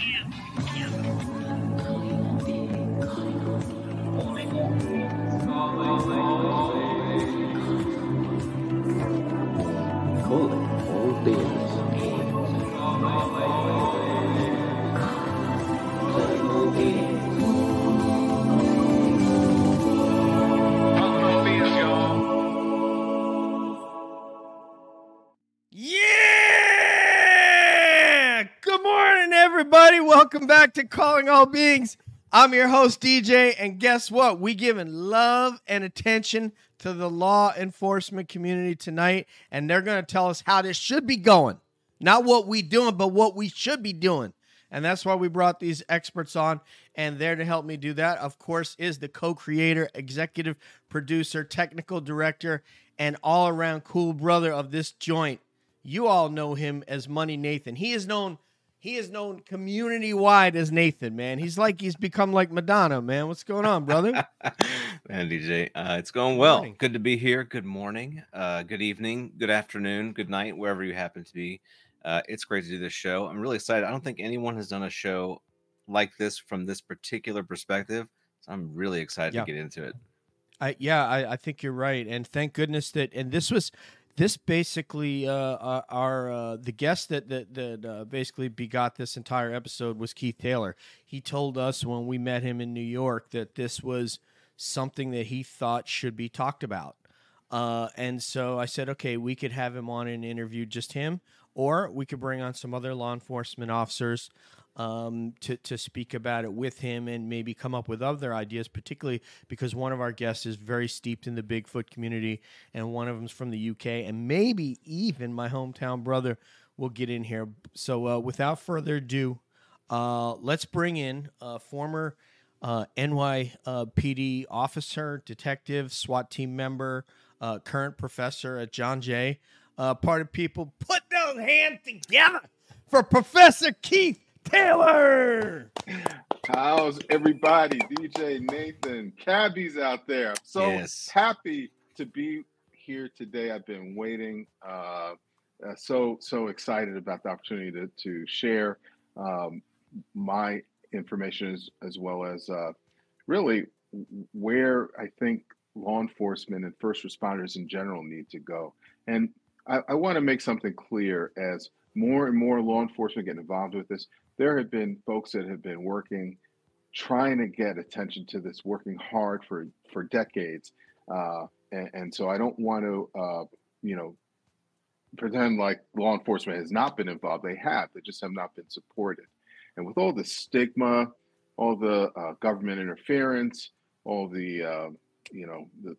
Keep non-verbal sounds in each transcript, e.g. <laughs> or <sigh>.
Yeah, calling Welcome back to Calling All Beings. I'm your host, DJ, and guess what? We giving love and attention to the law enforcement community tonight, and they're going to tell us how this should be going. Not what we doing, but what we should be doing. And that's why we brought these experts on. And there to help me do that, of course, is the co creator, executive producer, technical director, and all around cool brother of this joint. You all know him as Money Nathan. He is known. He is known community wide as Nathan, man. He's like he's become like Madonna, man. What's going on, brother? <laughs> Man, DJ, uh, it's going well. Morning. Good to be here. Good morning, uh, good evening, good afternoon, good night, wherever you happen to be. Uh, it's great to do this show. I'm really excited. I don't think anyone has done a show like this from this particular perspective. So I'm really excited Yeah. to get into it. I, yeah, I, I think you're right, and thank goodness that. And this was, this basically, uh, uh, our uh, the guest that that that uh, basically begot this entire episode was Keith Taylor. He told us when we met him in New York that this was something that he thought should be talked about. Uh, and so I said, okay, we could have him on and interview just him, or we could bring on some other law enforcement officers um, to to speak about it with him and maybe come up with other ideas, particularly because one of our guests is very steeped in the Bigfoot community, and one of them's from the UK, and maybe even my hometown brother will get in here. So uh, without further ado, uh, let's bring in a former uh, NYPD officer, detective, SWAT team member, uh, current professor at John Jay. Uh, part of people put those hands together for Professor Keith Taylor. How's everybody? DJ Nathan, cabbies out there. I'm so Yes. happy to be here today. I've been waiting. Uh, uh, so so excited about the opportunity to to share um, my information as as well as uh, really where I think law enforcement and first responders in general need to go. And I, I want to make something clear as more and more law enforcement get involved with this. There have been folks that have been working, trying to get attention to this, working hard for for decades, uh, and, and so I don't want to, uh, you know, pretend like law enforcement has not been involved. They have. They just have not been supported. And with all the stigma, all the uh, government interference, all the uh, you know the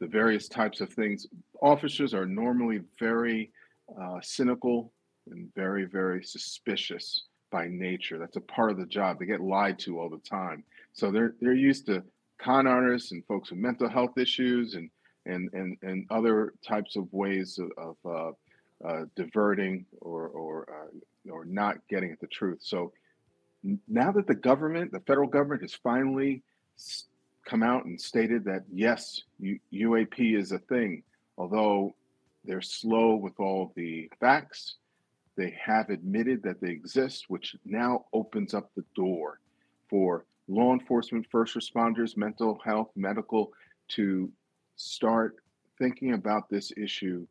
the various types of things, officers are normally very uh, cynical and very very suspicious by nature. That's a part of the job. They get lied to all the time, so they're they're used to con artists and folks with mental health issues and and and, and other types of ways of, of uh, uh, diverting or or uh, or not getting at the truth. So now that the government, the federal government, has finally come out and stated that yes, UAP is a thing, although they're slow with all the facts. They have admitted that they exist, which now opens up the door for law enforcement, first responders, mental health, medical to start thinking about this issue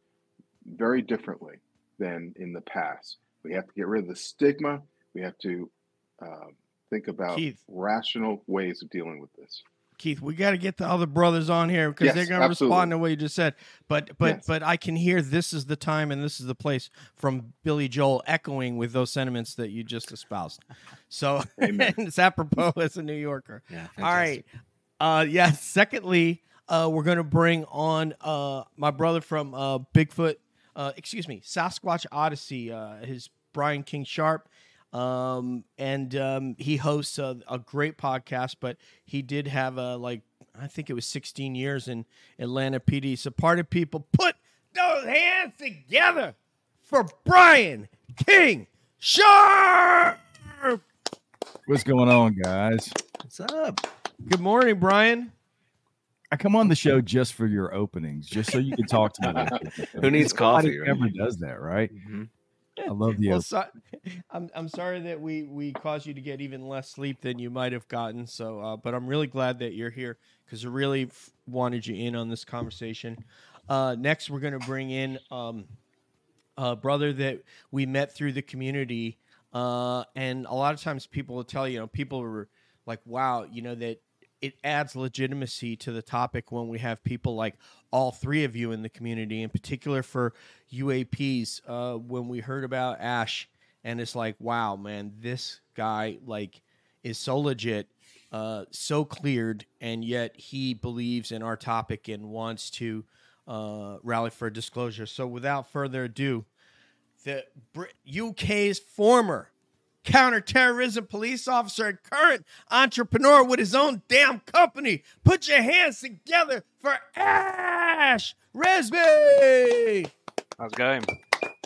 very differently than in the past. We have to get rid of the stigma. We have to uh, think about Keith. rational ways of dealing with this. Keith, we got to get the other brothers on here because Yes, they're going to respond to what you just said. But but Yes. but I can hear this is the time and this is the place from Billy Joel echoing with those sentiments that you just espoused. So <laughs> Amen. it's apropos as a New Yorker. Yeah. All right. Uh, yeah. Secondly, uh, we're going to bring on uh, my brother from uh, Bigfoot, uh, excuse me, Sasquatch Odyssey. Uh, his Brian King Sharp. Um, and um, he hosts a, a great podcast, but he did have a like I think it was 16 years in Atlanta PD. So part of people put those hands together for Brian King Sharp. What's going on, guys? What's up? Good morning, Brian. I come on the show just for your openings, just so you can talk to me. <laughs> Who needs Nobody coffee, right? Ever does that, right? Mhm. I love you. well, so, <laughs> I'm I'm sorry that we we caused you to get even less sleep than you might have gotten. So, uh, but I'm really glad that you're here because I really f- wanted you in on this conversation. Uh, next, we're going to bring in um, a brother that we met through the community, uh, and a lot of times people will tell you, you know, people are like, "Wow, you know that." It adds legitimacy to the topic when we have people like all three of you in the community, in particular for UAPs. Uh, when we heard about Ash, and it's like, wow, man, this guy like is so legit, uh, so cleared, and yet he believes in our topic and wants to uh, rally for disclosure. So, without further ado, the Brit- UK's former counterterrorism police officer and current entrepreneur with his own damn company. Put your hands together for Ash Resby. How's it going?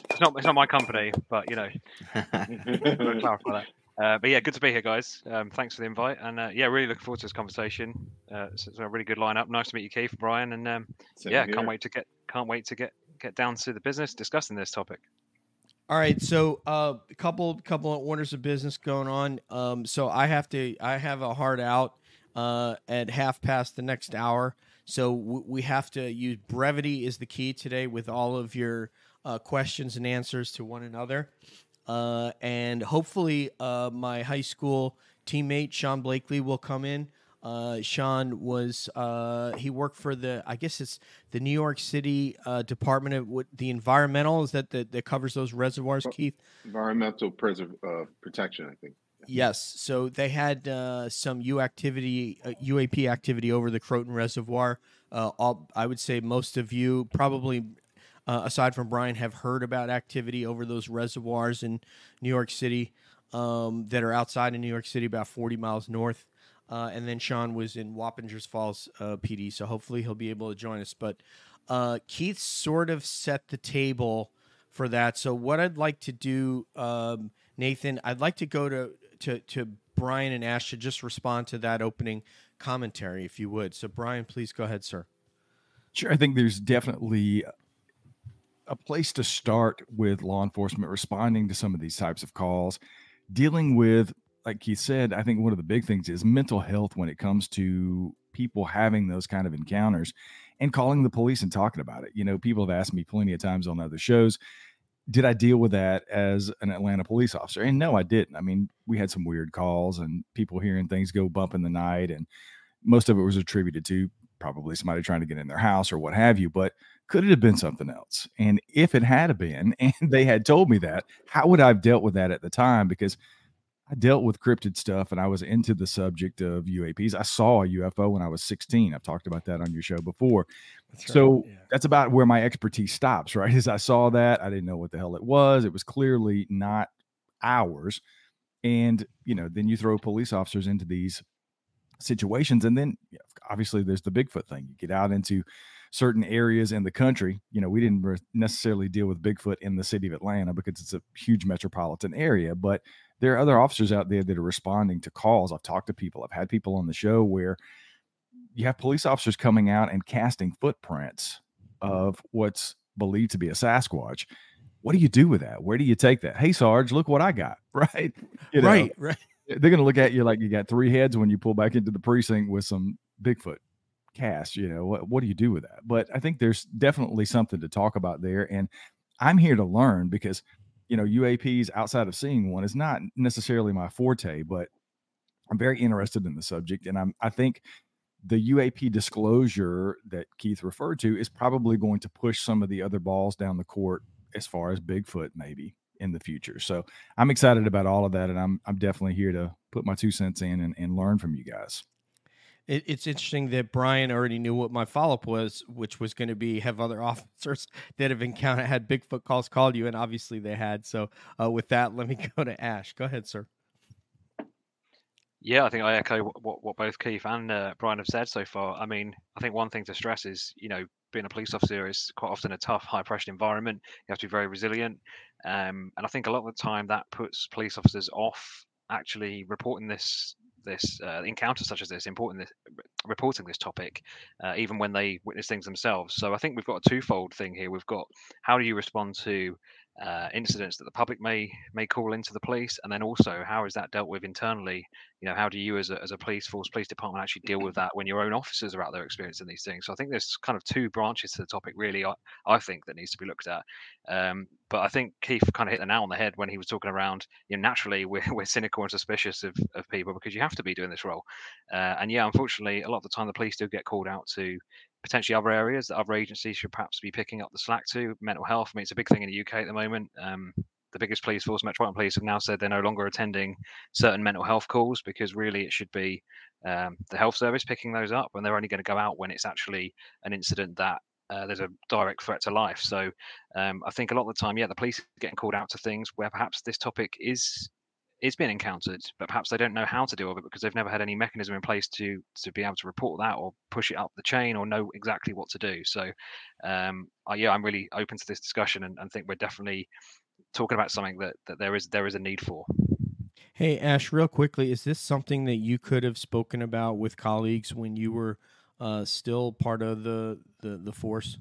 It's not it's not my company, but you know, <laughs> clarify that. Uh, but yeah, good to be here, guys. Um, thanks for the invite, and uh, yeah, really looking forward to this conversation. Uh, it's, it's a really good lineup. Nice to meet you, Keith, Brian, and um, yeah, here. can't wait to get can't wait to get get down to the business discussing this topic. All right, so uh, a couple couple of orders of business going on. Um, so I have to I have a hard out uh, at half past the next hour. So w- we have to use brevity is the key today with all of your uh, questions and answers to one another. Uh, and hopefully, uh, my high school teammate Sean Blakely will come in. Uh, Sean was uh, he worked for the I guess it's the New York City uh, Department of what, the environmental is that the, that covers those reservoirs, Keith. Environmental preserv- uh, protection, I think. Yes, so they had uh, some U activity, uh, UAP activity over the Croton Reservoir. Uh, all, I would say most of you, probably uh, aside from Brian, have heard about activity over those reservoirs in New York City um, that are outside of New York City, about 40 miles north. Uh, and then Sean was in Wappingers Falls uh, PD, so hopefully he'll be able to join us. But uh, Keith sort of set the table for that. So what I'd like to do, um, Nathan, I'd like to go to to to Brian and Ash to just respond to that opening commentary, if you would. So Brian, please go ahead, sir. Sure. I think there's definitely a place to start with law enforcement responding to some of these types of calls, dealing with, like he said, I think one of the big things is mental health when it comes to people having those kind of encounters and calling the police and talking about it. You know, people have asked me plenty of times on other shows, did I deal with that as an Atlanta police officer? And no, I didn't. I mean, we had some weird calls and people hearing things go bump in the night, and most of it was attributed to probably somebody trying to get in their house or what have you. But could it have been something else? And if it had been, <laughs> and they had told me that, how would I have dealt with that at the time? Because I dealt with cryptid stuff and I was into the subject of UAPs. I saw a UFO when I was 16. I've talked about that on your show before. so that's about where my expertise stops, <laughs> right? As I saw that, I didn't know what the hell it was. It was clearly not ours. And, you know, then you throw police officers into these situations. And then yeah, obviously there's the Bigfoot thing. You get out into certain areas in the country. You know, we didn't necessarily deal with Bigfoot in the city of Atlanta because it's a huge metropolitan area, but there are other officers out there that are responding to calls. I've talked to people, I've had people on the show where you have police officers coming out and casting footprints of what's believed to be a Sasquatch. What do you do with that? Where do you take that? Hey, Sarge, look what I got. <laughs> Right. You know, right, right. they're going to look at you like you got three heads when you pull back into the precinct with some Bigfoot cast. You know, what, what do you do with that? But I think there's definitely something to talk about there. And I'm here to learn because, you know, UAPs outside of seeing one is not necessarily my forte, but I'm very interested in the subject. And I'm, I think the UAP disclosure that Keith referred to is probably going to push some of the other balls down the court as far as Bigfoot, maybe in the future. So I'm excited about all of that. And I'm, I'm definitely here to put my two cents in and, and learn from you guys. It, it's interesting that Brian already knew what my follow up was, which was going to be have other <laughs> officers that have encountered had Bigfoot calls called you, and obviously they had. So uh, with that, let me <laughs> go to Ash. Go ahead, sir. Yeah, I think I echo what, what, both Keith and uh, Brian have said so far. I mean, I think one thing to stress is, you know, being a police officer is quite often a tough, high pressure environment. You have to be very resilient. Um, and I think a lot of the time that puts police officers off actually reporting this this uh, encounter such as this, important this, reporting this topic, uh, even when they witness things themselves. So I think we've got a twofold thing here. We've got how do you respond to uh, incidents that the public may may call into the police, and then also how is that dealt with internally? You know, how do you as a, as a police force, police department actually deal with <clears throat> that when your own officers are out there experiencing these things? So I think there's kind of two branches to the topic, really. I, I think that needs to be looked at. Um, but I think Keith kind of hit the nail on the head when he was talking around. You know, naturally <laughs> we're we're cynical and suspicious of, of people because you have to be doing this role. Uh, and yeah, unfortunately, a lot of the time the police do get called out to potentially other areas that other agencies should perhaps be picking up the slack to. Mental health, I mean, it's a big thing in the UK at the moment. Um, the biggest police force, Metropolitan Police, have now said they're no longer attending certain mental health calls because really it should be um, the health service picking those up, and they're only going to go out when it's actually an incident that uh, there's a direct threat to life. So um, I think a lot of the time, yeah, the police are getting called out to things where perhaps this topic is is being encountered, but perhaps they don't know how to deal with it because they've never had any mechanism in place to to be able to report that or push it up the chain or know exactly what to do. So, um, uh, yeah, I'm really open to this discussion and, and think we're definitely talking about something that that there is there is a need for. Hey Ash, real quickly, is this something that you could have spoken about with colleagues when you were uh, still part of the the, the force?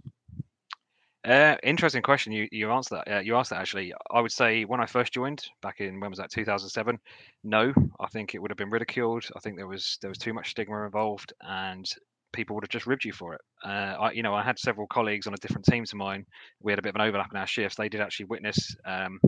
Uh, interesting question. You you answer that. Uh, you asked that actually. I would say when I first joined back in when was that 2007? No, I think it would have been ridiculed. I think there was there was too much stigma involved, and people would have just ribbed you for it. Uh, I you know I had several colleagues on a different team to mine. We had a bit of an overlap in our shifts. They did actually witness um,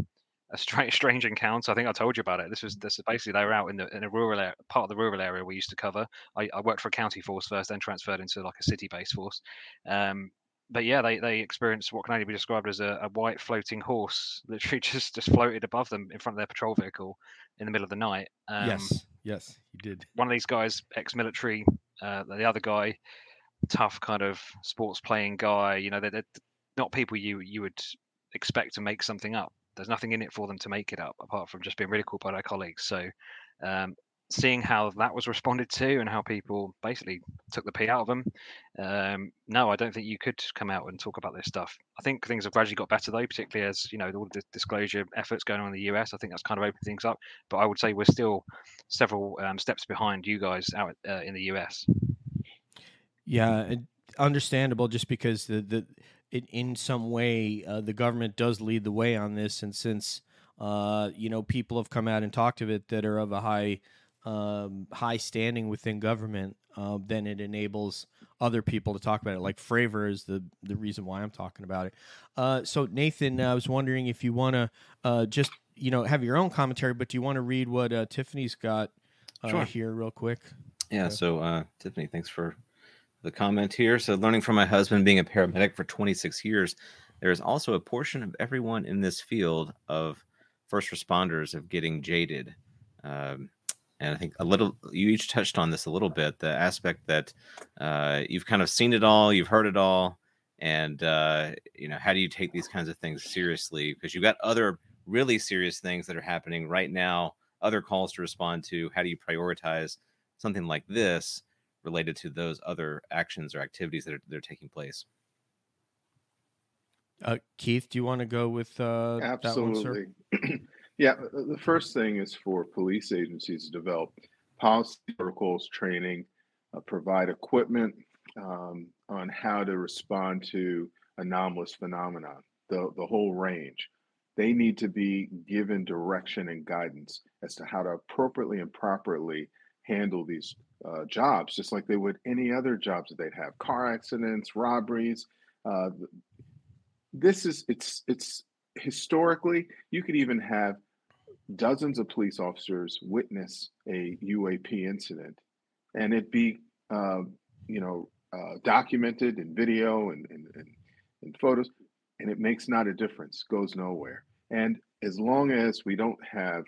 a strange <laughs> strange encounter. I think I told you about it. This was this basically they were out in the in a rural area, part of the rural area we used to cover. I, I worked for a county force first, then transferred into like a city based force. Um, but yeah, they they experienced what can only be described as a, a, white floating horse, <laughs> literally just just floated above them in front of their patrol vehicle in the middle of the night. Um, yes, yes, you did. One of these guys, ex-military, uh, the other guy, tough kind of sports playing guy. You know, they're, they're not people you you would expect to make something up. There's nothing in it for them to make it up, apart from just being ridiculed by their colleagues. So um, seeing how that was responded to and how people basically took the pee out of them. Um, no, I don't think you could come out and talk about this stuff. I think things have gradually got better though, particularly as you know all the disclosure efforts going on in the US. I think that's kind of opened things up. But I would say we're still several um, steps behind you guys out uh, in the US. Yeah, understandable. Just because the the it, in some way uh, the government does lead the way on this, and since uh, you know people have come out and talked of it that are of a high um, high standing within government, uh, then it enables other people to talk about it. Like Fravor is the the reason why I'm talking about it. Uh, so Nathan, I was wondering if you want to uh, just you know have your own commentary, but do you want to read what uh, Tiffany's got uh, sure. here real quick? Yeah. So uh, Tiffany, thanks for the comment here. So learning from my husband being a paramedic for 26 years, there is also a portion of everyone in this field of first responders of getting jaded. Um, and I think a little you each touched on this a little bit the aspect that uh, you've kind of seen it all, you've heard it all, and uh, you know how do you take these kinds of things seriously? Because you've got other really serious things that are happening right now, other calls to respond to. How do you prioritize something like this related to those other actions or activities that are, that are taking place? Uh, Keith, do you want to go with uh, absolutely? <clears throat> Yeah, the first thing is for police agencies to develop policy protocols, training, uh, provide equipment um, on how to respond to anomalous phenomena, the, the whole range. They need to be given direction and guidance as to how to appropriately and properly handle these uh, jobs, just like they would any other jobs that they'd have car accidents, robberies. Uh, this is it's it's historically you could even have dozens of police officers witness a UAP incident, and it be uh, you know uh, documented in video and, and, and, and photos, and it makes not a difference, goes nowhere. And as long as we don't have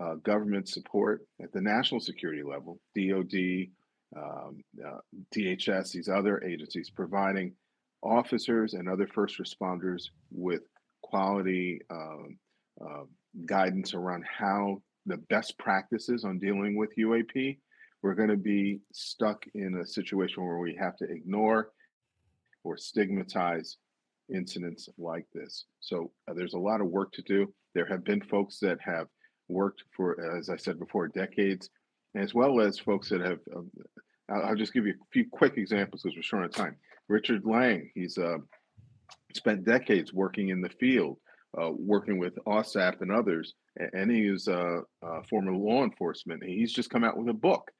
uh, government support at the national security level, DoD, um, uh, DHS, these other agencies providing officers and other first responders with quality um, uh, guidance around how the best practices on dealing with UAP, we're going to be stuck in a situation where we have to ignore or stigmatize incidents like this. So uh, there's a lot of work to do. There have been folks that have worked for, as I said before, decades, as well as folks that have. Um, I'll just give you a few quick examples because we're short on time. Richard Lang, he's uh, spent decades working in the field uh, working with OSAP and others, and he is a, a former law enforcement. He's just come out with a book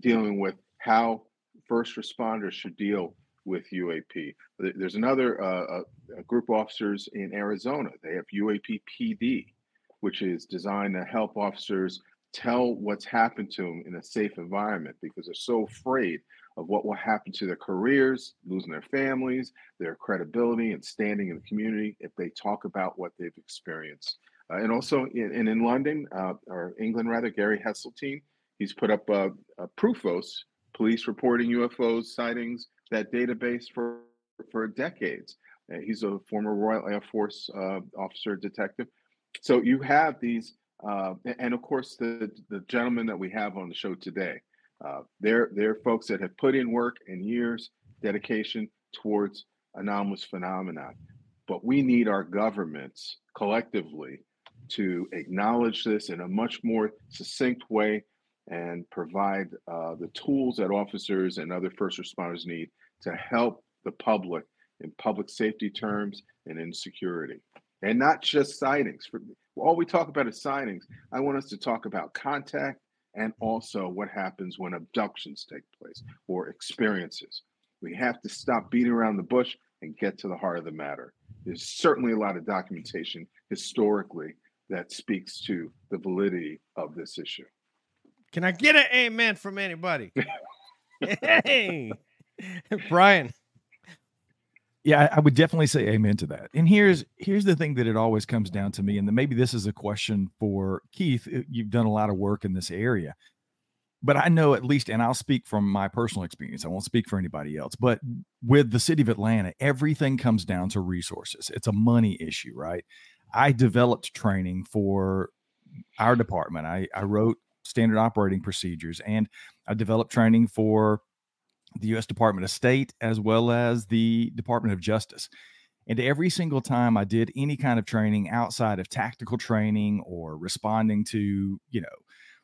dealing with how first responders should deal with UAP. There's another uh, a group of officers in Arizona. They have UAP PD, which is designed to help officers tell what's happened to them in a safe environment because they're so afraid of what will happen to their careers, losing their families, their credibility, and standing in the community if they talk about what they've experienced. Uh, and also, in, and in London, uh, or England rather, Gary Heseltine, he's put up a, a Prufos, police reporting UFOs sightings, that database for for decades. Uh, he's a former Royal Air Force uh, officer detective. So you have these, uh, and of course the the gentlemen that we have on the show today. Uh, they're they're folks that have put in work and years dedication towards anomalous phenomena. But we need our governments collectively to acknowledge this in a much more succinct way and provide uh, the tools that officers and other first responders need to help the public in public safety terms and in security. And not just sightings. For, all we talk about is sightings. I want us to talk about contact and also what happens when abductions take place or experiences. We have to stop beating around the bush and get to the heart of the matter. There's certainly a lot of documentation historically that speaks to the validity of this issue. Can I get an amen from anybody? <laughs> hey, Brian. Yeah, I would definitely say amen to that. And here's here's the thing that it always comes down to me, and maybe this is a question for Keith. Uh, you've done a lot of work in this area, but I know at least, and I'll speak from my personal experience. I won't speak for anybody else. But with the city of Atlanta, everything comes down to resources. It's a money issue, right? I developed training for our department. I, I wrote standard operating procedures and I developed training for the U.S. Department of State as well as the Department of Justice. And every single time I did any kind of training outside of tactical training or responding to, you know,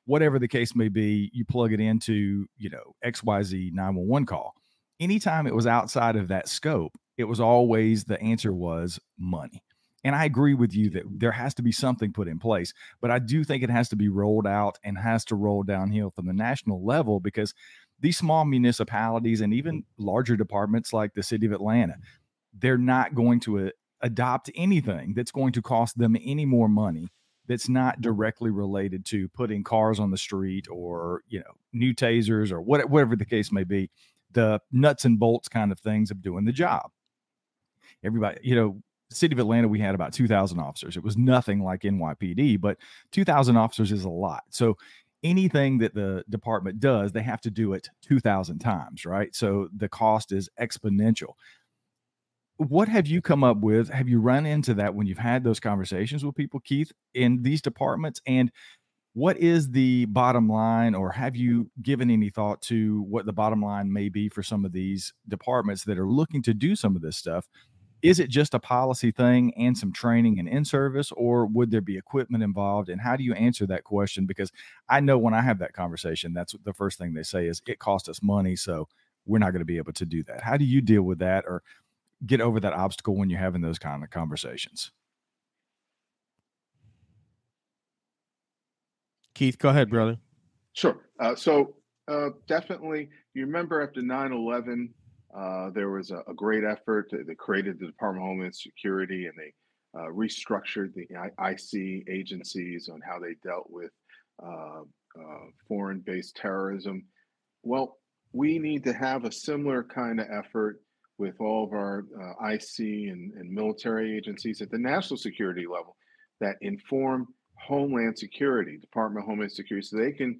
whatever the case may be, you plug it into, you know, XYZ 911 call. Anytime it was outside of that scope, it was always the answer was money. And I agree with you that there has to be something put in place, but I do think it has to be rolled out and has to roll downhill from the national level because these small municipalities and even larger departments like the city of Atlanta, they're not going to uh, adopt anything that's going to cost them any more money that's not directly related to putting cars on the street or you know new tasers or what, whatever the case may be. The nuts and bolts kind of things of doing the job. Everybody you know city of atlanta we had about 2000 officers. It was nothing like nypd but 2000 officers is a lot. So anything that the department does, they have to do it 2000 times, right? So the cost is exponential. What have you come up with? Have you run into that when you've had those conversations with people, Keith, in these departments? And what is the bottom line, or have you given any thought to what the bottom line may be for some of these departments that are looking to do some of this stuff? Is it just a policy thing and some training and in service or would there be equipment involved? And how do you answer that question? Because i know when i have that conversation that's the first thing they say is it cost us money so we're not going to be able to do that. How do you deal with that or get over that obstacle when you're having those kind of conversations? Keith go ahead brother. Sure. Uh, so uh, definitely you remember after 9-11 uh, there was a, a, great effort. They created the Department of Homeland Security and they uh, restructured the IC agencies on how they dealt with uh, uh, foreign based terrorism. Well, we need to have a similar kind of effort with all of our uh, IC and, and military agencies at the national security level that inform Homeland Security, Department of Homeland Security, so they can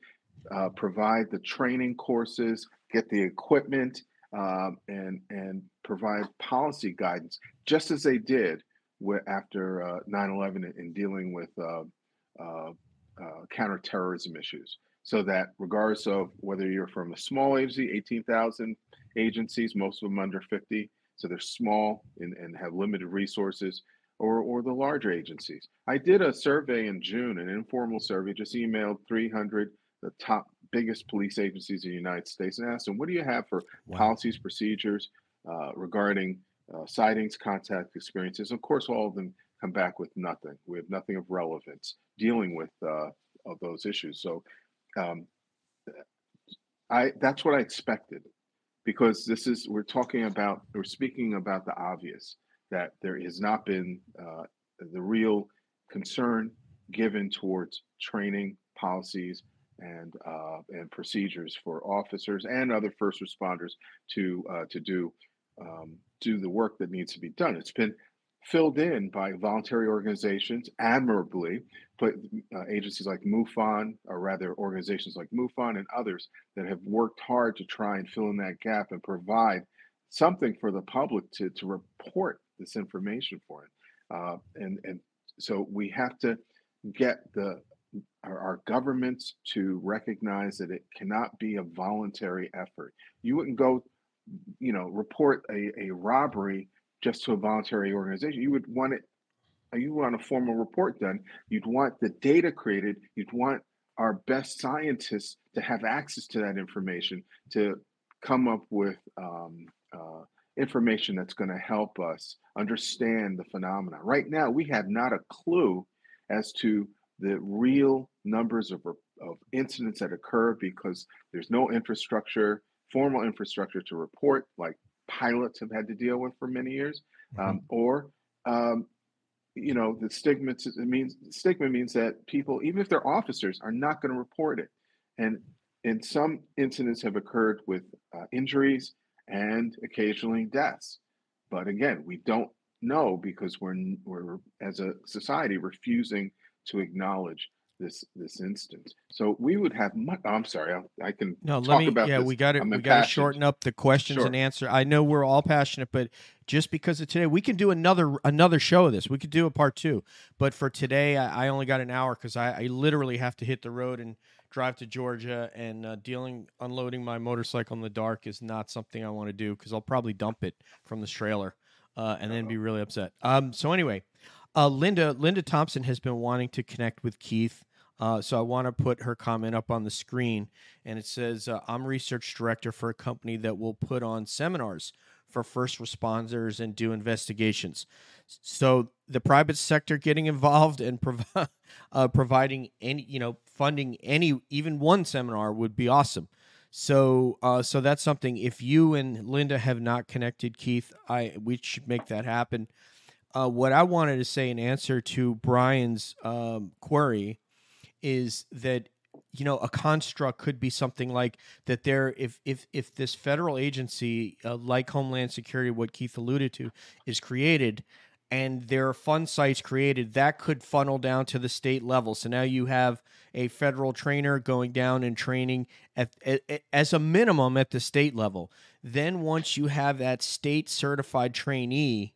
uh, provide the training courses, get the equipment, um, and and provide policy guidance, just as they did with, after uh, 9/11 in dealing with uh, uh, uh, counterterrorism issues. So that regardless of whether you're from a small agency, 18,000 agencies, most of them under 50, so they're small and, and have limited resources, or or the larger agencies. I did a survey in June, an informal survey, just emailed 300 the top biggest police agencies in the United States and asked them, what do you have for wow. policies, procedures uh, regarding uh, sightings, contact experiences? Of course, all of them come back with nothing. We have nothing of relevance dealing with uh, of those issues. So, um, I that's what I expected, because this is we're talking about we're speaking about the obvious that there has not been uh, the real concern given towards training policies and uh, and procedures for officers and other first responders to uh, to do um, do the work that needs to be done. It's been filled in by voluntary organizations admirably, but uh, agencies like MUFON, or rather organizations like MUFON and others that have worked hard to try and fill in that gap and provide something for the public to, to report this information for it. Uh, and, and so we have to get the our, governments to recognize that it cannot be a voluntary effort. You wouldn't go, you know, report a, a robbery just to a voluntary organization. You would want it, you want a formal report done. You'd want the data created. You'd want our best scientists to have access to that information to come up with um, uh, information that's going to help us understand the phenomena. Right now, we have not a clue as to the real numbers of, of incidents that occur because there's no infrastructure, formal infrastructure to report, like pilots have had to deal with for many years, mm-hmm. um, or um, you know the stigma it means stigma means that people, even if they're officers, are not going to report it, and and some incidents have occurred with uh, injuries and occasionally deaths, but again, we don't know because we're we're as a society refusing to acknowledge this this instance. So we would have much. Oh, I'm sorry, I, I can no. let me. About yeah, this. we got to we got to shorten up the questions sure. and answer. I know we're all passionate, but just because of today, we can do another another show of this. We could do a part two, but for today, I, I only got an hour because I, I, literally have to hit the road and drive to Georgia. And uh, dealing unloading my motorcycle in the dark is not something I want to do because I'll probably dump it from the trailer uh, and then be really upset. Um. So anyway. Uh, Linda Linda Thompson has been wanting to connect with Keith uh, so I want to put her comment up on the screen, and it says, uh, "I'm research director for a company that will put on seminars for first responders and do investigations." So the private sector getting involved and <laughs> uh, providing any, you know, funding any even one seminar would be awesome. So, uh, so that's something. If you and Linda have not connected, Keith, I we should make that happen. Uh, what I wanted to say in answer to Brian's um, query is that you know a construct could be something like that there if if if this federal agency uh, like homeland security what keith alluded to is created and there are fund sites created that could funnel down to the state level. So now you have a federal trainer going down and training at, at, as a minimum at the state level. Then once you have that state certified trainee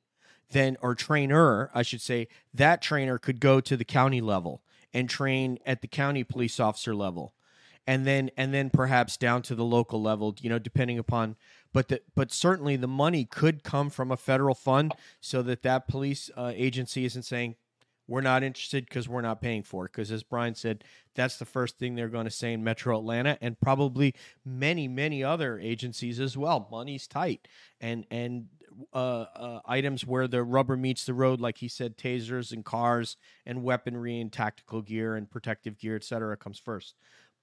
then or trainer i should say that trainer could go to the county level and train at the county police officer level. And then and then perhaps down to the local level you know depending upon but the, but certainly the money could come from a federal fund so that that police uh, agency isn't saying we're not interested because we're not paying for it. Because as brian said that's the first thing they're going to say in metro atlanta and probably many many other agencies as well. Money's tight. And and uh, uh, items where the rubber meets the road, like he said, tasers and cars and weaponry and tactical gear and protective gear, etc., comes first.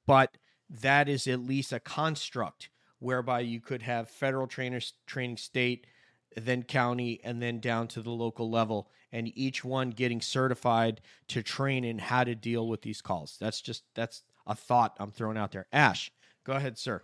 But that is at least a construct whereby you could have federal trainers training state, then county, and then down to the local level, and each one getting certified to train in how to deal with these calls. That's just that's a thought I'm throwing out there. Ash, go ahead, sir.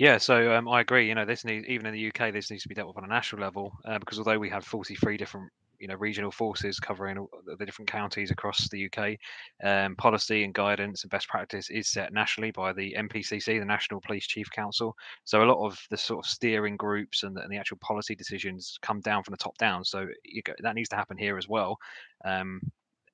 Yeah, so um, I agree. You know, this needs even in the UK, this needs to be dealt with on a national level uh, because although we have 43 different you know regional forces covering the different counties across the UK. Um, policy and guidance and best practice is set nationally by the NPCC, the National Police Chief Council. So a lot of the sort of steering groups and the, and the actual policy decisions come down from the top down. So go, that needs to happen here as well. Um,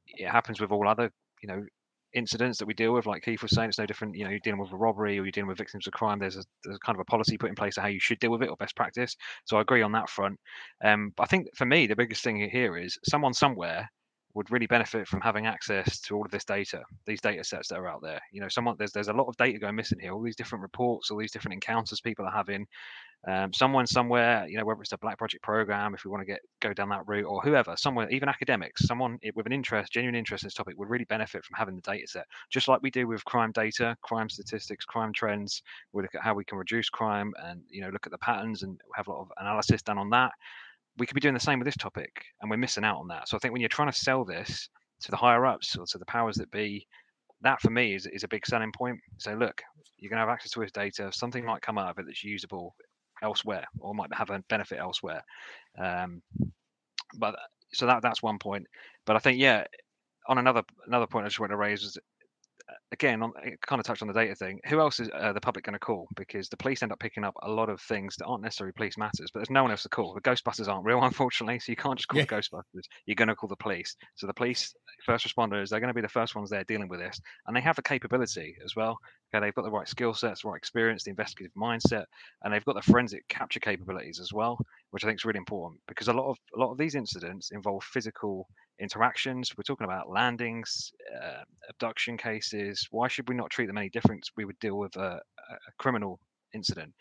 it happens with all other you know incidents that we deal with, like Keith was saying, it's no different. You know, you're dealing with a robbery or you're dealing with victims of crime. There's a, there's kind of a policy put in place of how you should deal with it or best practice. So I agree on that front. Um, but I think for me, the biggest thing here is someone somewhere would really benefit from having access to all of this data, these data sets that are out there. You know, someone there's there's a lot of data going missing here. All these different reports, all these different encounters people are having. Um, someone somewhere, you know, whether it's a Black Project program, if we want to get go down that route, or whoever, someone, even academics, someone with an interest, genuine interest in this topic, would really benefit from having the data set, just like we do with crime data, crime statistics, crime trends. We look at how we can reduce crime, and you know, look at the patterns, and have a lot of analysis done on that we could be doing the same with this topic and we're missing out on that. So i think when you're trying to sell this to the higher ups or to the powers that be that for me is, is a big selling point. So look you're going to have access to this data something might come out of it that's usable elsewhere or might have a benefit elsewhere. Um, but so that that's one point. But i think yeah on another another point i just want to raise is again, on, kind of touched on the data thing. Who else is uh, the public going to call? Because the police end up picking up a lot of things that aren't necessarily police matters, but there's no one else to call. The Ghostbusters aren't real, <laughs> unfortunately, so you can't just call yeah. the Ghostbusters. You're going to call the police. So the police, first responders, they're going to be the first ones there dealing with this, and they have the capability as well. Okay, they've got the right skill sets, right experience, the investigative mindset, and they've got the forensic capture capabilities as well, which I think is really important because a lot of a lot of these incidents involve physical interactions. We're talking about landings, uh, abduction cases. Why should we not treat them any different? We would deal with a, a criminal incident.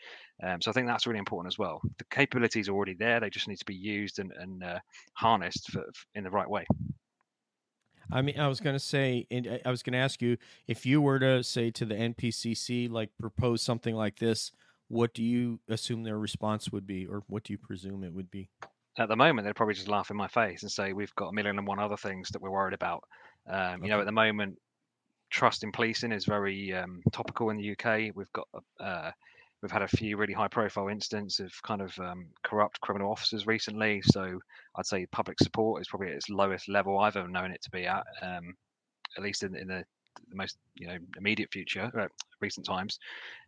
Um, so I think that's really important as well. The capabilities are already there; they just need to be used and, and uh, harnessed for, for, in the right way. I mean, I was going to say, I was going to ask you if you were to say to the NPCC, like propose something like this, what do you assume their response would be, or what do you presume it would be? at the moment they'd probably just laugh in my face and say we've got a million and one other things that we're worried about. Um, okay. You know, at the moment, trust in policing is very um, topical in the UK. We've got uh, we've had a few really high profile incidents of kind of um, corrupt criminal officers recently. So I'd say public support is probably at its lowest level I've ever known it to be at, um, at least in, in the the most you know immediate future, uh, recent times.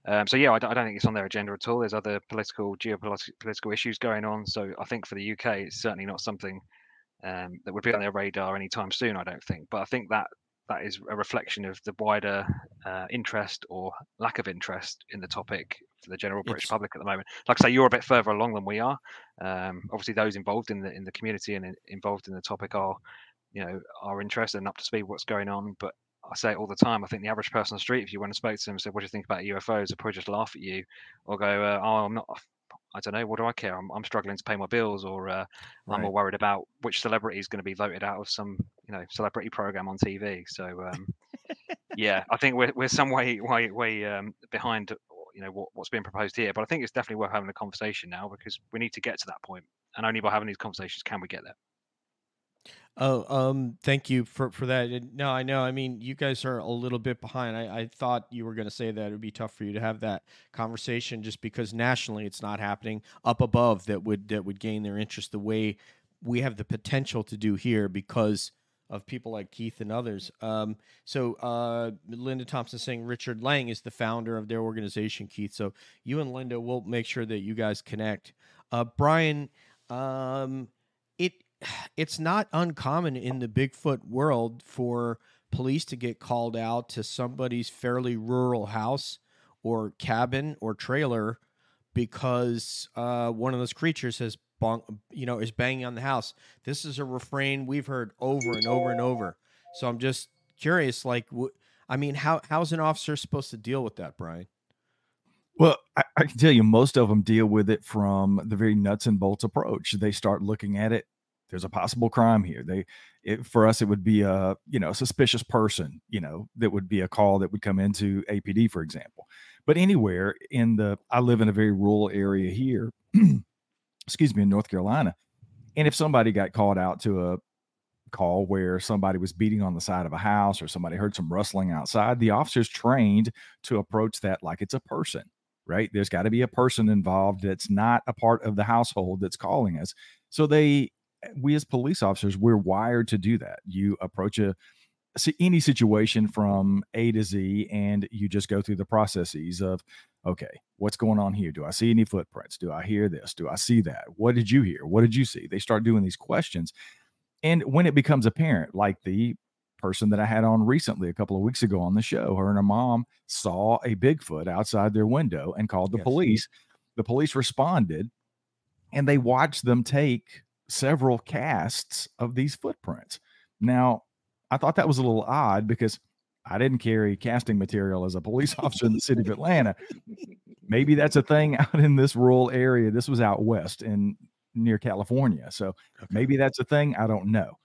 Um, so yeah, I, I, don't think it's on their agenda at all. There's other political, geopolitical political issues going on. So I think for the UK, it's certainly not something um, that would be on their radar anytime soon. I don't think. But I think that that is a reflection of the wider uh, interest or lack of interest in the topic for the general British it's... public at the moment. Like I say, you're a bit further along than we are. Um, obviously, those involved in the in the community and in, involved in the topic are, you know, are interested and up to speed what's going on. But I say it all the time. I think the average person on the street, if you went and spoke to them and said, "What do you think about UFOs?" they'd probably just laugh at you, or go, uh, "Oh, I'm not. I don't know. What do I care? I'm, I'm struggling to pay my bills, or uh, right. I'm more worried about which celebrity is going to be voted out of some, you know, celebrity program on TV." So, um, yeah, I think we're we're some way way way um, behind, you know, what, what's being proposed here. But I think it's definitely worth having a conversation now because we need to get to that point, and only by having these conversations can we get there. Oh, um, thank you for for that. No, I know. I mean, you guys are a little bit behind. I, I thought you were going to say that it would be tough for you to have that conversation, just because nationally it's not happening. Up above, that would that would gain their interest the way we have the potential to do here because of people like Keith and others. Um, so uh, Linda Thompson saying Richard Lang is the founder of their organization, Keith. So you and Linda will make sure that you guys connect. Uh, Brian, um, it it's not uncommon in the Bigfoot world for police to get called out to somebody's fairly rural house or cabin or trailer because uh, one of those creatures has bonk, you know is banging on the house. This is a refrain we've heard over and over and over. So I'm just curious, like, wh- I mean, how how's an officer supposed to deal with that, Brian? Well, I, I, can tell you, most of them deal with it from the very nuts and bolts approach. They start looking at it there's a possible crime here. They, it, for us, it would be a you know suspicious person. You know that would be a call that would come into APD, for example. But anywhere in the, I live in a very rural area here. <clears throat> excuse me, in North Carolina, and if somebody got called out to a call where somebody was beating on the side of a house or somebody heard some rustling outside, the officer's trained to approach that like it's a person right? There's got to be a person involved that's not a part of the household that's calling us. So they we as police officers, we're wired to do that. You approach a any situation from A to Z, and you just go through the processes of, okay, what's going on here? Do I see any footprints? Do I hear this? Do I see that? What did you hear? What did you see? They start doing these questions. And when it becomes apparent, like the person that I had on recently a couple of weeks ago on the show, her and her mom saw a Bigfoot outside their window and called the yes. police. The police responded and they watched them take several casts of these footprints. Now, I thought that was a little odd because I didn't carry casting material as a police <laughs> officer in the city of Atlanta. Maybe that's a thing <laughs> out in this rural area. This was out west in near California. So maybe that's a thing. I don't know.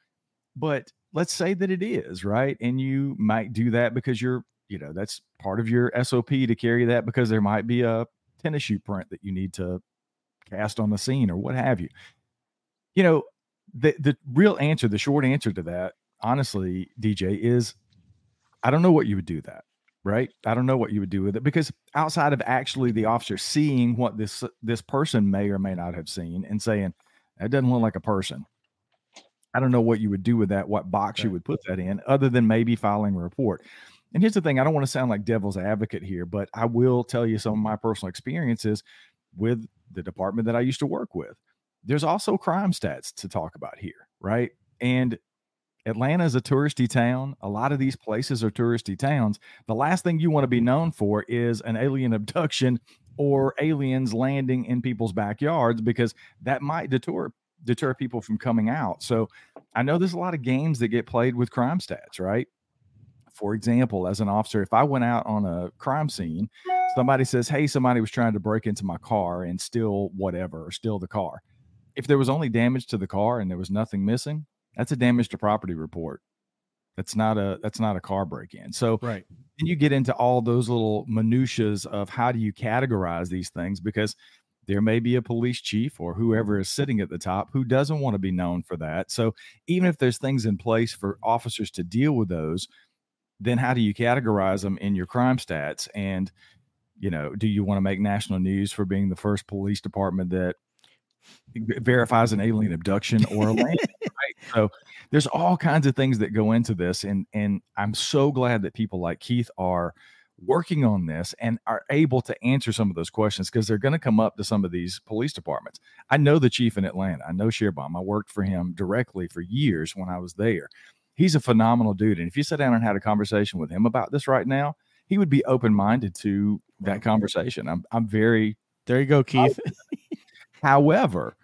But let's say that it is, right? And you might do that because you're, you know, that's part of your SOP to carry that because there might be a tennis shoe print that you need to cast on the scene or what have you. You know, the the real answer, the short answer to that, honestly, DJ, is I don't know what you would do that, right? I don't know what you would do with it because outside of actually the officer seeing what this this person may or may not have seen and saying that doesn't look like a person. I don't know what you would do with that, what box you would put that in, other than maybe filing a report. And here's the thing: I don't want to sound like devil's advocate here, but I will tell you some of my personal experiences with the department that I used to work with. There's also crime stats to talk about here, right? And Atlanta is a touristy town. A lot of these places are touristy towns. The last thing you want to be known for is an alien <laughs> abduction or aliens landing in people's backyards because that might deter deter people from coming out. So I know there's a lot of games that get played with crime stats, right? For example, as an officer, if I went out on a crime scene, somebody says, Hey, somebody was trying to break into my car and steal whatever or steal the car. If there was only damage to the car and there was nothing missing, that's a damage to property report. That's not a that's not a car break-in. So Right. then you get into all those little minutiae of how do you categorize these things because there may be a police chief or whoever is sitting at the top who doesn't want to be known for that. So even if there's things in place for officers to deal with those, then how do you categorize them in your crime stats? And you know, do you want to make national news for being the first police department that verifies an alien abduction or a landing? right? So there's all kinds of things that go into this, and and I'm so glad that people like Keith are working on this and are able to answer some of those questions because they're going to come up to some of these police departments. I know the chief in Atlanta. I know Schierbaum. I worked for him directly for years when I was there. He's a phenomenal dude, and if you sat down and had a conversation with him about this right now, he would be open minded to that conversation. I'm I'm very There you go, Keith. Oh, However,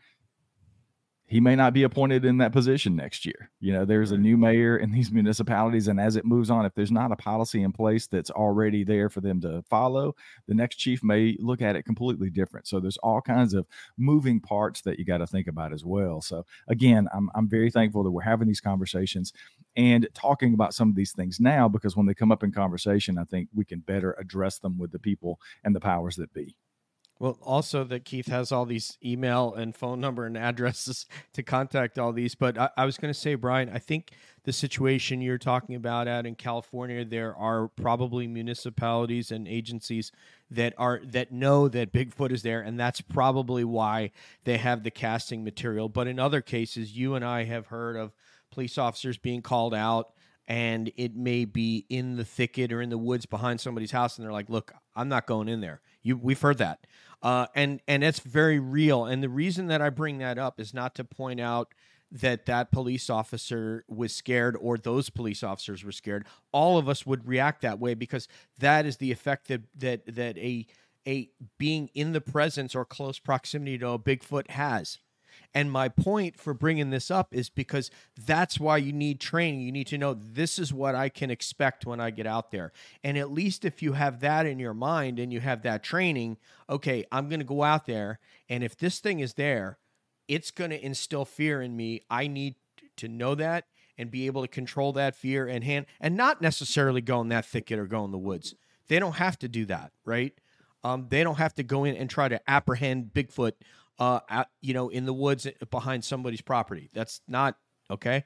he may not be appointed in that position next year. You know, there's a new mayor in these <laughs> municipalities, and as it moves on, if there's not a policy in place that's already there for them to follow, the next chief may look at it completely different. So there's all kinds of moving parts that you got to think about as well. So again, I'm I'm very thankful that we're having these conversations and talking about some of these things now because when they come up in conversation, I think we can better address them with the people and the powers that be. Well, also that Keith has all these email and phone number and addresses <laughs> to contact all these. But I, I was going to say, Brian, I think the situation you're talking about out in California, there are probably municipalities and agencies that are that know that Bigfoot is there, and that's probably why they have the casting material. But in other cases, you and I have heard of police officers being called out and it may be in the thicket or in the woods behind somebody's house and they're like look i'm not going in there you we've heard that uh, and and it's very real. And the reason that i bring that up is not to point out that that police officer was scared or those police officers were scared. All of us would react that way because that is the effect that that that a a being in the presence or close proximity to a bigfoot has and my point for bringing this up is because that's why you need training. You need to know this is what I can expect when I get out there. And at least if you have that in your mind and you have that training, okay, I'm going to go out there. And if this thing is there, it's going to instill fear in me. I need to know that and be able to control that fear and hand and not necessarily go in that thicket or go in the woods. They don't have to do that, right? Um, they don't have to go in and try to apprehend Bigfoot uh, out, you know, in the woods behind somebody's property. That's not okay.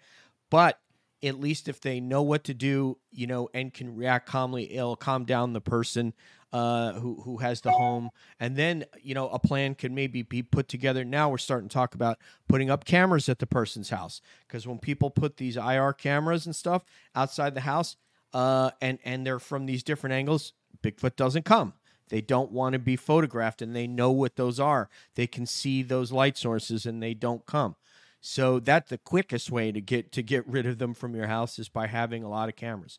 But at least if they know what to do, you know, and can react calmly, it'll calm down the person uh, who who has the home, and then you know a plan can maybe be put together. Now we're starting to talk about putting up cameras at the person's house because when people put these IR cameras and stuff outside the house, uh, and and they're from these different angles, Bigfoot doesn't come. They don't want to be photographed and they know what those are. They can see those light sources and they don't come. So that's the quickest way to get to get rid of them from your house is by having a lot of cameras.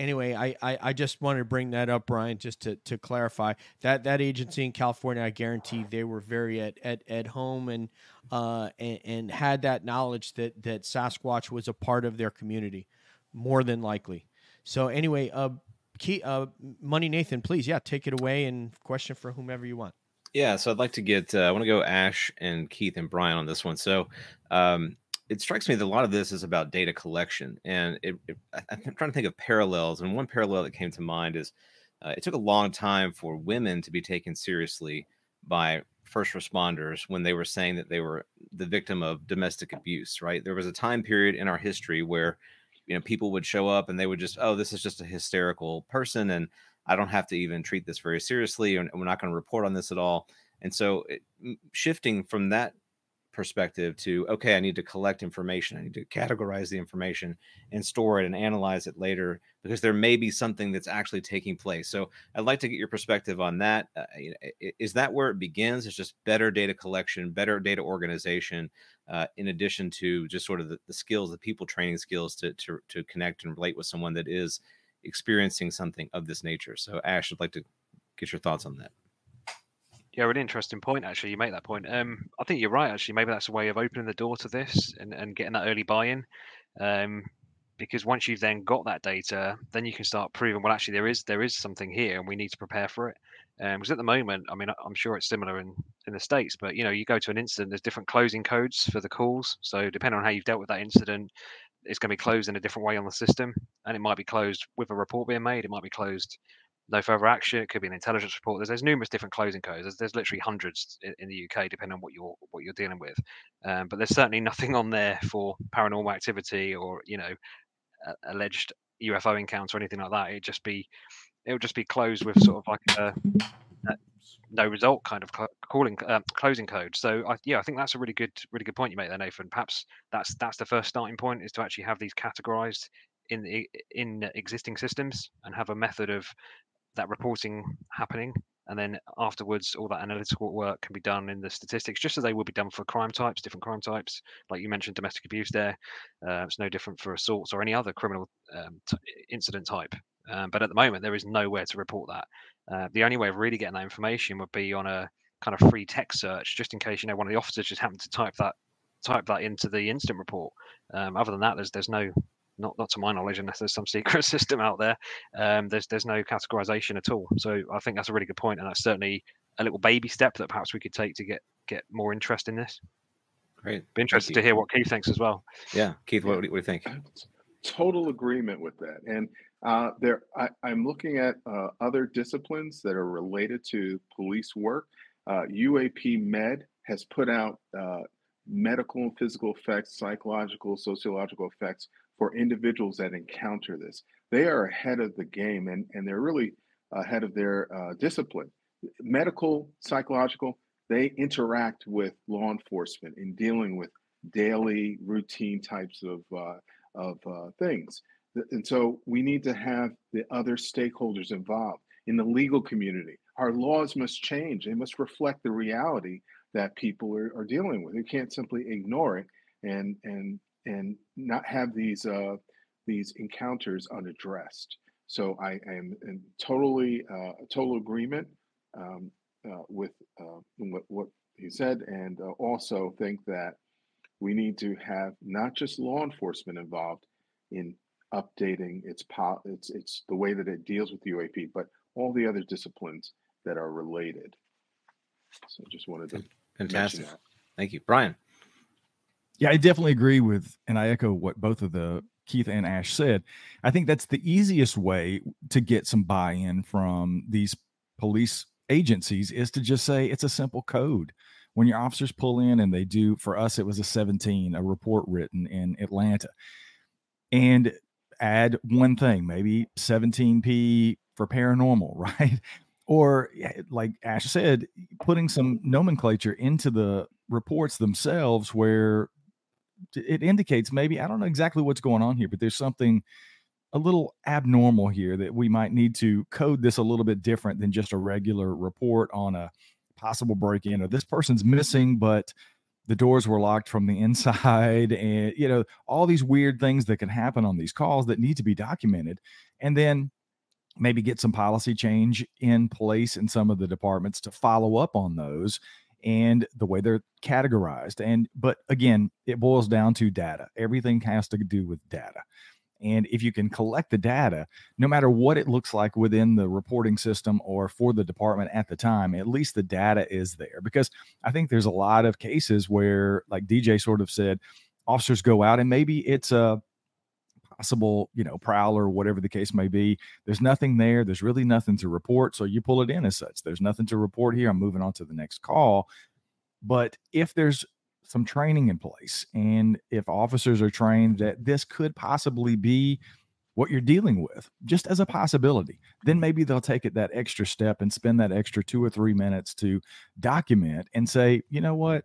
anyway, I, I, I just wanted to bring that up, Brian, just to, to clarify that that agency in California, I guarantee they were very at, at, at home and, uh, and and had that knowledge that that Sasquatch was a part of their community, more than likely. So anyway, uh, key, uh, Money Nathan, please, yeah, take it away and question for whomever you want. Yeah, so I'd like to get uh, I want to go Ash and Keith and Brian on this one. So um, it strikes me that a lot of this is about data collection, and it, it, I'm trying to think of parallels. And one parallel that came to mind is uh, it took a long time for women to be taken seriously by first responders when they were saying that they were the victim of domestic abuse. Right? There was a time period in our history where you know people would show up and they would just oh this is just a hysterical person and I don't have to even treat this very seriously and we're not going to report on this at all. And so it, shifting from that perspective to okay i need to collect information i need to categorize the information and store it and analyze it later because there may be something that's actually taking place so i'd like to get your perspective on that uh, is that where it begins it's just better data collection better data organization uh, in addition to just sort of the, the skills the people training skills to, to to connect and relate with someone that is experiencing something of this nature so ash i'd like to get your thoughts on that yeah, really interesting point. Actually, you make that point. Um, I think you're right. Actually, maybe that's a way of opening the door to this and, and getting that early buy-in. Um, because once you've then got that data, then you can start proving well, actually, there is there is something here, and we need to prepare for it. Um, because at the moment, I mean, I'm sure it's similar in in the states, but you know, you go to an incident, there's different closing codes for the calls. So depending on how you've dealt with that incident, it's going to be closed in a different way on the system, and it might be closed with a report being made. It might be closed no further action. It could be an intelligence report. There's, there's numerous different closing codes. There's, there's literally hundreds in, in, the UK, depending on what you're what you're dealing with. Um, but there's certainly nothing <laughs> on there for paranormal activity or you know alleged UFO encounter or anything like that. It'd just be it would just be closed with sort of like a, a no result kind of calling um, closing code. So I, yeah, I think that's a really good really good point you make there, Nathan. Perhaps that's that's the first starting point is to actually have these categorized in in existing systems and have a method of that reporting happening and then afterwards all that analytical work can be done in the statistics just as they would be done for crime types different crime types like you mentioned domestic abuse there uh, it's no different for assaults or any other criminal um, t- incident type um, but at the moment there is nowhere to report that uh, the only way of really getting that information would be on a kind of free text search just in case you know one of the officers just happened to type that type that into the incident report um, other than that there's there's no not not to my knowledge, unless there's some <laughs> secret system out there. Um, there's there's no categorization at all. So I think that's a really good point, and that's certainly a little baby step that perhaps we could take to get get more interest in this. Great. Be interested to hear what Keith thinks as well. Yeah, Keith, what, what do you think? Total agreement with that, and uh, there I, am looking at uh, other disciplines that are related to police work. Uh, UAP Med has put out uh, medical and physical effects, psychological, sociological effects for individuals that encounter this. They are ahead of the game and, and they're really ahead of their uh, discipline. Medical, psychological, they interact with law enforcement in dealing with daily routine types of, uh, of things. And so we need to have the other stakeholders involved in the legal community. Our laws must change, they must reflect the reality that people are, are dealing with. You can't simply ignore it and, and and not have these uh, these encounters unaddressed. So I, I am in totally uh, total agreement um, uh, with uh, what, what he said, and uh, also think that we need to have not just law enforcement involved in updating its po- its its the way that it deals with the UAP, but all the other disciplines that are related. So just wanted to fantastic. Thank you, Brian. Yeah, I definitely agree with, and I echo what both of the Keith and Ash said. I think that's the easiest way to get some buy in from these police agencies is to just say it's a simple code. When your officers pull in and they do, for us, it was a 17, a report written in Atlanta, and add one thing, maybe 17P for paranormal, <laughs> right? Or, eh, like Ash said, putting some nomenclature into the reports themselves where it indicates maybe I don't know exactly what's going on here, but there's something a little abnormal here that we might need to code this a little bit different than just a regular report on a possible break in or this person's missing, but the doors were locked from the inside and you know all these weird things that can happen on these calls that need to be documented and then maybe get some policy change in place in some of the departments to follow up on those and the way they're categorized and but again it boils down to data. Everything has to do with data and if you can collect the data, no matter what it looks like within the reporting system or for the department at the time, at least the data is there. Because I think there's a lot of cases where, like DJ sort of said, officers go out and maybe it's a possible, you know, prowler, whatever the case may be. There's nothing there. There's really nothing to report. So you pull it in as such. There's nothing to report here. I'm moving on to the next call. But if there's some training in place. And if officers are trained that this could possibly be what you're dealing with, just as a possibility, then mm-hmm. maybe they'll take it that extra step and spend that extra two or three minutes to document and say, you know what?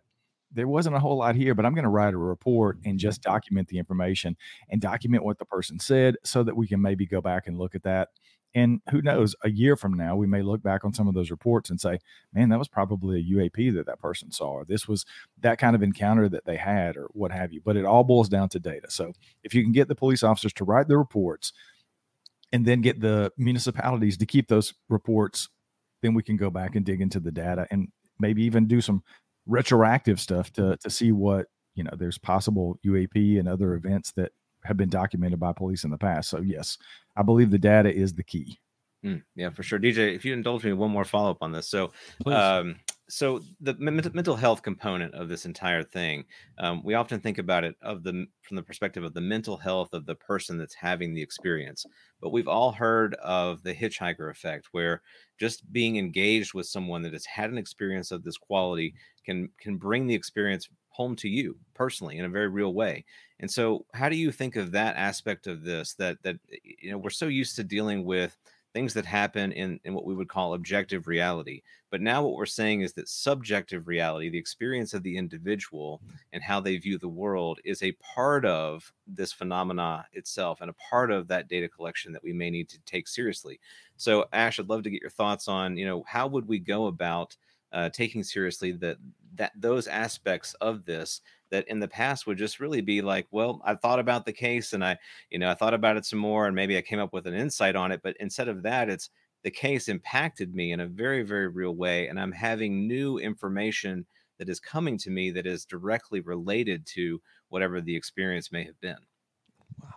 There wasn't a whole lot here, but I'm going to write a report mm-hmm. and just document the information and document what the person said so that we can maybe go back and look at that and who knows, a year from now, we may look back on some of those reports and say, man, that was probably a UAP that that person saw, or this was that kind of encounter that they had, or what have you. But it all boils down to data. So if you can get the police officers to write the reports and then get the municipalities to keep those reports, then we can go back and dig into the data and maybe even do some retroactive stuff to, to see what, you know, there's possible UAP and other events that have been documented by police in the past. So yes, I believe the data is the key. Mm, yeah, for sure. DJ, if you indulge me one more follow up on this. So, um, so the mental health component of this entire thing, um, we often think about it of the from the perspective of the mental health of the person that's having the experience. But we've all heard of the hitchhiker effect, where just being engaged with someone that has had an experience of this quality can can bring the experience home to you personally in a very real way. And so, how do you think of that aspect of this? That that you know we're so used to dealing with things that happen in, in what we would call objective reality. But now what we're saying is that subjective reality, the experience of the individual mm-hmm. and how they view the world, is a part of this phenomena itself and a part of that data collection that we may need to take seriously. So, Ash, I'd love to get your thoughts on, you know, how would we go about uh, taking seriously that that those aspects of this that in the past would just really be like, well, I thought about the case and I, you know, I thought about it some more and maybe I came up with an insight on it. But instead of that, it's the case impacted me in a very, very real way. And I'm having new information that is coming to me that is directly related to whatever the experience may have been. Wow.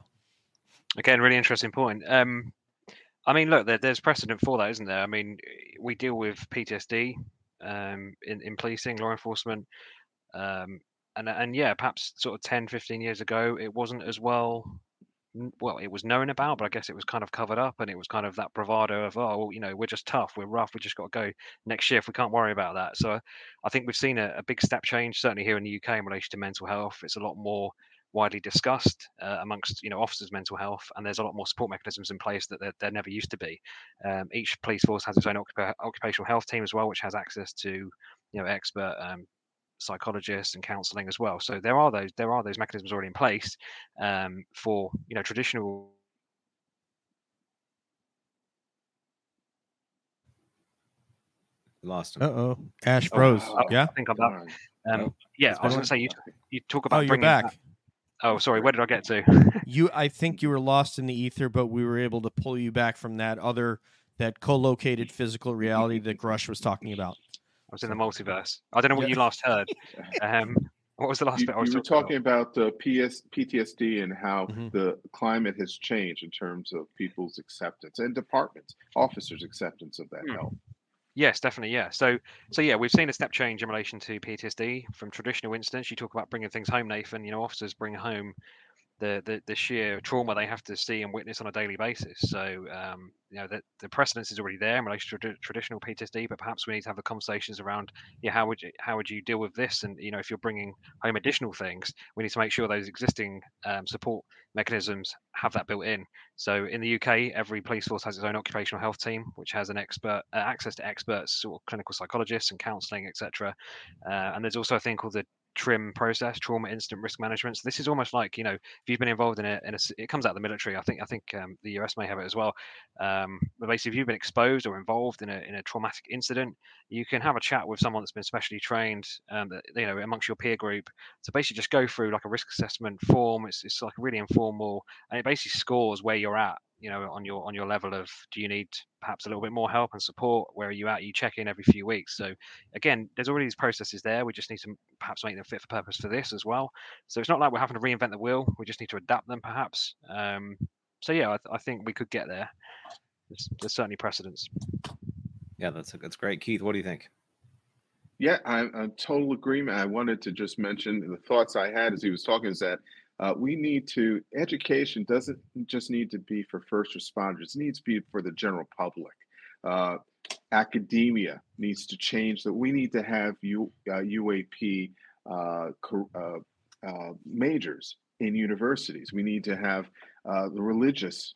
Again, really interesting point. Um, I mean, look, there, there's precedent for that, isn't there? I mean, we deal with PTSD um, in, in policing, law enforcement. Um, and and yeah, perhaps sort of 10, 15 years ago, it wasn't as well well, it was known about, but I guess it was kind of covered up, and it was kind of that bravado of, oh, well, you know, we're just tough, we're rough, we just got to go next shift, we can't worry about that. So I think we've seen a, a, big step change, certainly here in the UK, in relation to mental health. It's a lot more widely discussed uh, amongst you know officers' mental health, and there's a lot more support mechanisms in place that there, there never used to be. Um, each police force has its own occup- occupational health team as well, which has access to you know expert um, psychologists and counselling as well. So there are those there are those mechanisms already in place um, for you know traditional. Lost him. Uh oh, Ash Bros. Oh, yeah, I think I'm back. Um, yeah, I was going to say you you talk about oh, you're bringing back. That, oh, sorry, where did I get to? <laughs> you, I think you were lost in the ether, but we were able to pull you back from that other that co-located physical reality that Grusch was talking about. I was in the multiverse. I don't know what Yeah. you last heard. <laughs> Um, what was the last You, bit I was you were talking talking about uh, PS, PTSD and how Mhm. the climate has changed in terms of people's acceptance and departments, officers' acceptance of that Hmm. help. Yes, definitely. Yeah. So, so yeah, we've seen a step change in relation to PTSD from traditional incidents. You talk about bringing things home, Nathan. You know, officers bring home the the, the sheer trauma they have to see and witness on a daily basis. So, um, you know, the, the precedence is already there in relation to trad- traditional PTSD, but perhaps we need to have the conversations around, yeah, how would you how would you deal with this? And you know, if you're bringing home additional things, we need to make sure those existing um, support mechanisms have that built in. So in the UK, every police force has its own occupational health team, which has an expert uh, access to experts, sort of clinical psychologists and counselling, etc. Uh, and there's also a thing called the trim process, trauma incident risk management. So this is almost like you know if you've been involved in a, in a it comes out of the military. I think I think um, the US may have it as well. Um, but basically, if you've been exposed or involved in a in a traumatic incident, you can have a chat with someone that's been specially trained, um, that, you know, amongst your peer group. So basically, just go through like a risk assessment form. It's it's like really informal, and it basically scores where you're at you know on your on your level of do you need perhaps a little bit more help and support? Where are you at? You check in every few weeks. So again there's already these processes there. We just need to perhaps make them fit for purpose for this as well. So it's not like we're having to reinvent the wheel. We just need to adapt them perhaps. Um, so yeah I, th- I, think we could get there. There's, there's certainly precedence yeah that's that's great. Keith what do you think? Yeah i'm, I'm total agreement i wanted to just mention the thoughts i had as he was talking is that uh, we need to education doesn't just need to be for first responders it needs to be for the general public. Uh, academia needs to change that we need to have U, uh, uap uh, uh, uh, majors in universities. We need to have the religious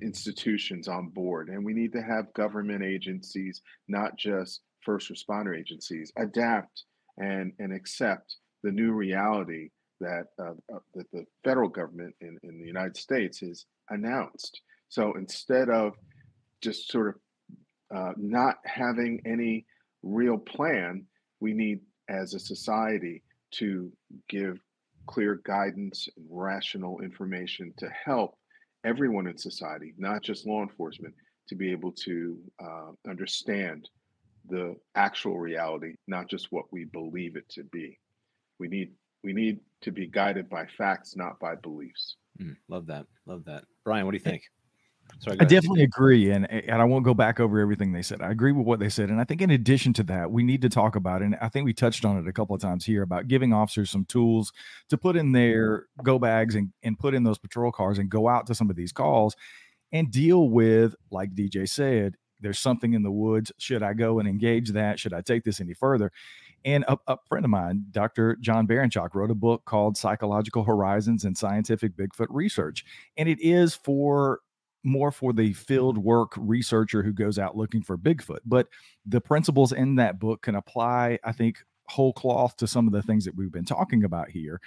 institutions on board and we need to have government agencies not just first responder agencies adapt and and accept the new reality that uh, uh, that the federal government in, in the United States has announced. So instead of just sort of uh, not having any real plan, we need as a society to give clear guidance and rational information to help everyone in society, not just law enforcement, to be able to uh, understand the actual reality, not just what we believe it to be. We need we need to be guided by facts, not by beliefs. Mm, love that. Love that. Brian, what do you think? Sorry, I definitely agree, and and I won't go back over everything they said. I agree with what they said, and I think in addition to that, we need to talk about, and I think we touched on it a couple of times here about giving officers some tools to put in their go bags and and put in those patrol cars and go out to some of these calls and deal with, like DJ said, there's something in the woods. Should I go and engage that? Should I take this any further? And a, a, friend of mine, Dr. John Baranchak, wrote a book called Psychological Horizons and Scientific Bigfoot Research. And it is for more for the field work researcher who goes out looking for Bigfoot. But the principles in that book can apply, I think, whole cloth to some of the things that we've been talking about here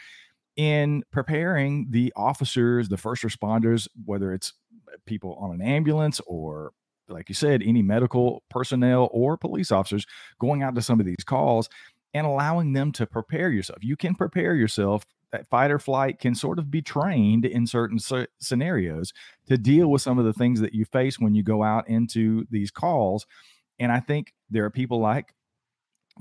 in preparing the officers, the first responders, whether it's uh, people on an ambulance or like you said, any medical personnel or police officers going out to some of these calls and allowing them to prepare yourself. You can prepare yourself. That fight or flight can sort of be trained in certain scenarios to deal with some of the things that you face when you go out into these calls. And I think there are people like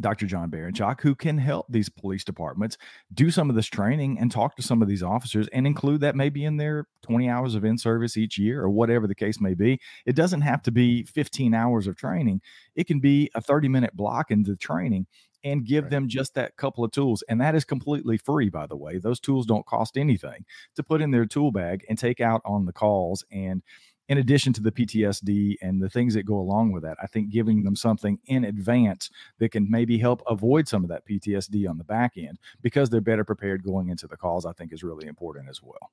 Dr. John Baranchak, who can help these police departments do some of this training and talk to some of these officers and include that maybe in their 20 hours of in service each year or whatever the case may be. It doesn't have to be 15 hours of training, it can be a 30 minute block into training and give right. them just that couple of tools. And that is completely free, by the way. Those tools don't cost anything to put in their tool bag and take out on the calls and in addition to the PTSD and the things that go along with that, I think giving them something in advance that can maybe help avoid some of that PTSD on the back end because they're better prepared going into the calls, I think is really important as well.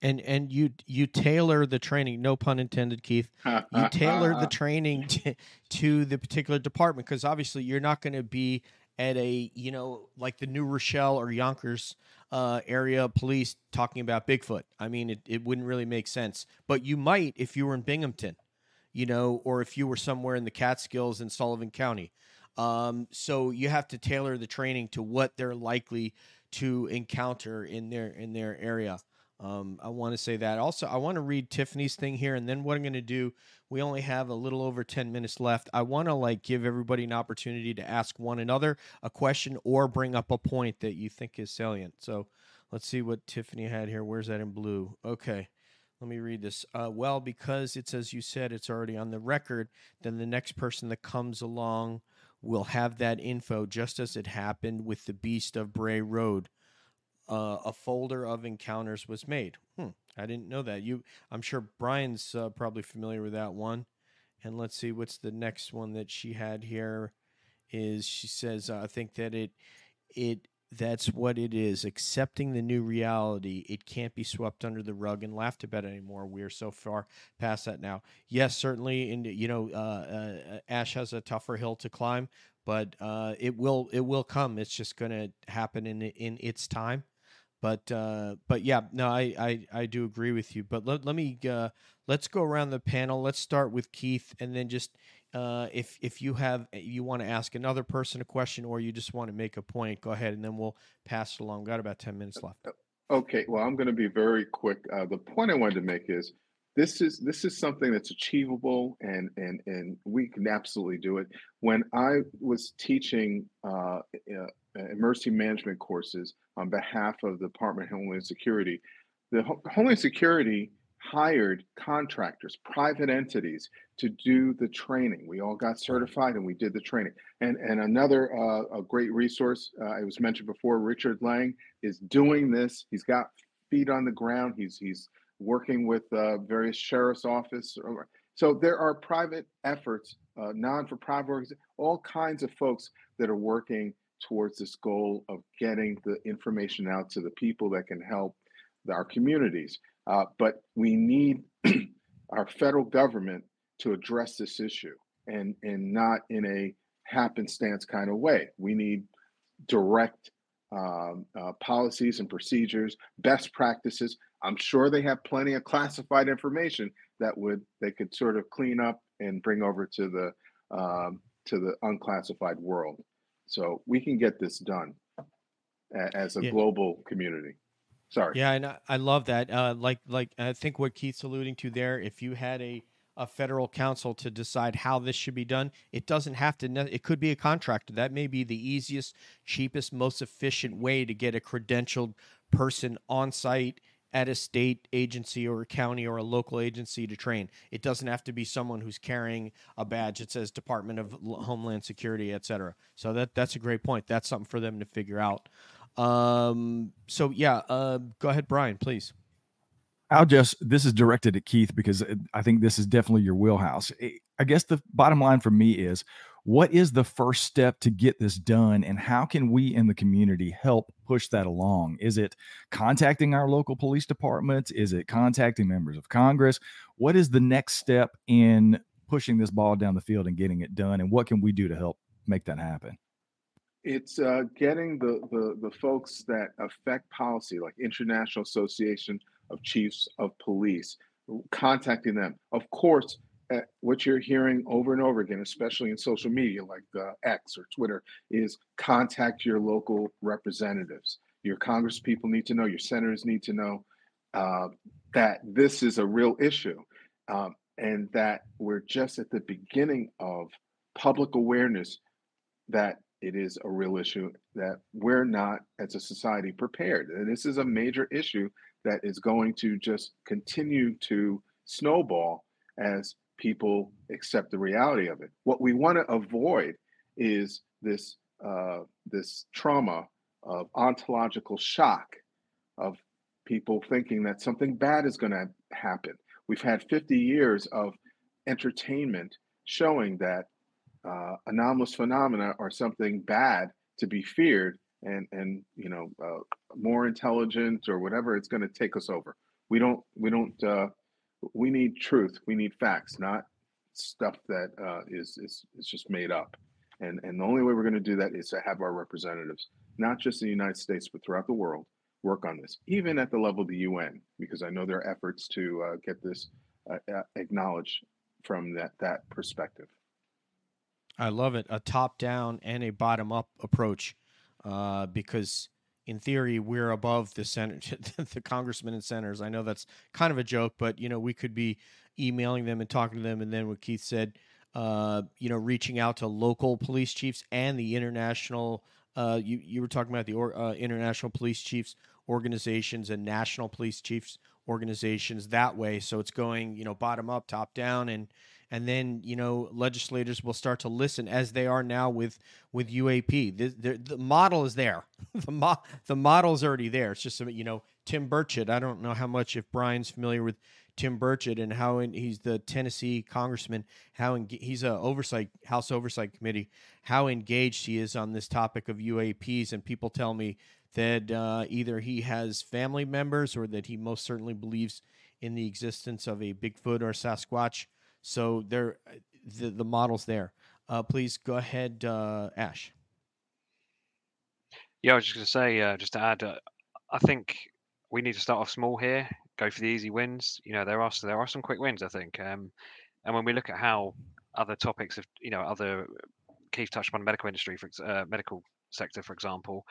And and you you tailor the training, no pun intended, Keith. You <laughs> tailor the training <laughs> to, to the particular department because obviously you're not going to be at a you know like the New Rochelle or Yonkers uh, area police talking about Bigfoot. I mean, it, it wouldn't really make sense, but you might if you were in Binghamton, you know, or if you were somewhere in the Catskills in Sullivan County. Um, so you have to tailor the training to what they're likely to encounter in their in their area. Um, I want to say that. Also, I want to read Tiffany's thing here, and then what I'm going to do. We only have a little over 10 minutes left. I want to like give everybody an opportunity to ask one another a question or bring up a point that you think is salient. So, let's see what Tiffany had here. Where's that in blue? Okay. Let me read this. Uh, well, because it's as you said, it's already on the record, then the next person that comes along will have that info just as it happened with the Beast of Bray Road uh, a folder of encounters was made. Hmm, I didn't know that. You, I'm sure Brian's uh, probably familiar with that one. And let's see what's the next one that she had here. Is she says uh, I think that it it That's what it is. Accepting the new reality. It can't be swept under the rug and laughed about anymore. We're so far past that now. Yes, certainly. And you know, uh, uh, Ash has a tougher hill to climb, but uh, it will it will come. It's just going to happen in in its time. But uh, but yeah, no, I, I I do agree with you. But let let me uh, let's go around the panel. Let's start with Keith, and then just uh, if if you have you want to ask another person a question or you just want to make a point, go ahead, and then we'll pass it along. Got about ten minutes left. Okay, well, I'm going to be very quick. Uh, the point I wanted to make is this is this is something that's achievable, and and and we can absolutely do it. When I was teaching uh, uh, emergency management courses on behalf of the Department of Homeland Security, the Ho- Homeland Security hired contractors, private entities to do the training. We all got certified and we did the training. And and another uh, a great resource uh, I was mentioned before, Richard Lang is doing this. He's got feet on the ground. He's he's working with uh, various sheriff's office. So there are private efforts, uh, non-for-profit, organizations, all kinds of folks that are working towards this goal of getting the information out to the people that can help our communities. Uh, but we need <clears throat> our federal government to address this issue and, and not in a happenstance kind of way. We need direct um, uh, policies and procedures, best practices. I'm sure they have plenty of classified information that would they could sort of clean up and bring over to the um, to the unclassified world. So we can get this done as a Yeah. global community. Sorry. Yeah, and I, I love that. Uh, like like I think what Keith's alluding to there. If you had a a federal council to decide how this should be done, it doesn't have to. It could be a contractor. That may be the easiest, cheapest, most efficient way to get a credentialed person on site at a state agency or a county or a local agency to train. It doesn't have to be someone who's carrying a badge that says Department of Homeland Security, et cetera. So that that's a great point. That's something for them to figure out. Um, so yeah, uh, go ahead, Brian, please. I'll just, this is directed at Keith because I think this is definitely your wheelhouse. I guess the bottom line for me is what is the first step to get this done and how can we in the community help push that along? Is it contacting our local police departments? Is it contacting members of Congress? What is the next step in pushing this ball down the field and getting it done? And what can we do to help make that happen? It's uh, getting the, the the folks that affect policy, like International Association of Chiefs of Police, contacting them. Of course, what you're hearing over and over again, especially in social media like uh, X or Twitter, is contact your local representatives. Your Congress people need to know. Your senators need to know uh, that this is a real issue, um, and that we're just at the beginning of public awareness that it is a real issue that we're not as a society prepared and this is a major issue that is going to just continue to snowball as people accept the reality of it. What we want to avoid is this uh, this trauma of ontological shock of people thinking that something bad is going to happen. We've had 50 years of entertainment showing that uh, anomalous phenomena are something bad to be feared and and you know uh, more intelligent or whatever it's going to take us over. We don't we don't uh, we need truth. We need facts not stuff that uh, is is is just made up. And and the only way we're going to do that is to have our representatives not just in the united states but throughout the world work on this even at the level of the un because i know there are efforts to uh, get this uh, uh, acknowledged from that that perspective. I love it. A top down and a bottom up approach, uh, because in theory we're above the senator, <laughs> the congressmen and senators. I know that's kind of a joke, but you know we could be emailing them and talking to them, and then what Keith said, uh, you know, reaching out to local police chiefs and the international. Uh, you you were talking about the or, uh, international police chiefs organizations and national police chiefs organizations that way. So it's going you know bottom up, top down, and and then you know legislators will start to listen as they are now with with UAP. The, the, the model is there. <laughs> the mo- the model is already there. It's just you know Tim Burchett. I don't know how much if Brian's familiar with Tim Burchett and how in, he's the Tennessee congressman, how en- he's a oversight House Oversight Committee, how engaged he is on this topic of UAPs, and people tell me that uh, either he has family members or that he most certainly believes in the existence of a Bigfoot or Sasquatch. So there, the the model's there. Uh, please go ahead, uh, Ash. Yeah, I was just going to say, uh, just to add, uh, I think we need to start off small here, go for the easy wins. You know, there are there are some quick wins, I think. Um, and when we look at how other topics of, you know, other Keith touched upon medical industry, for uh, medical sector, for example,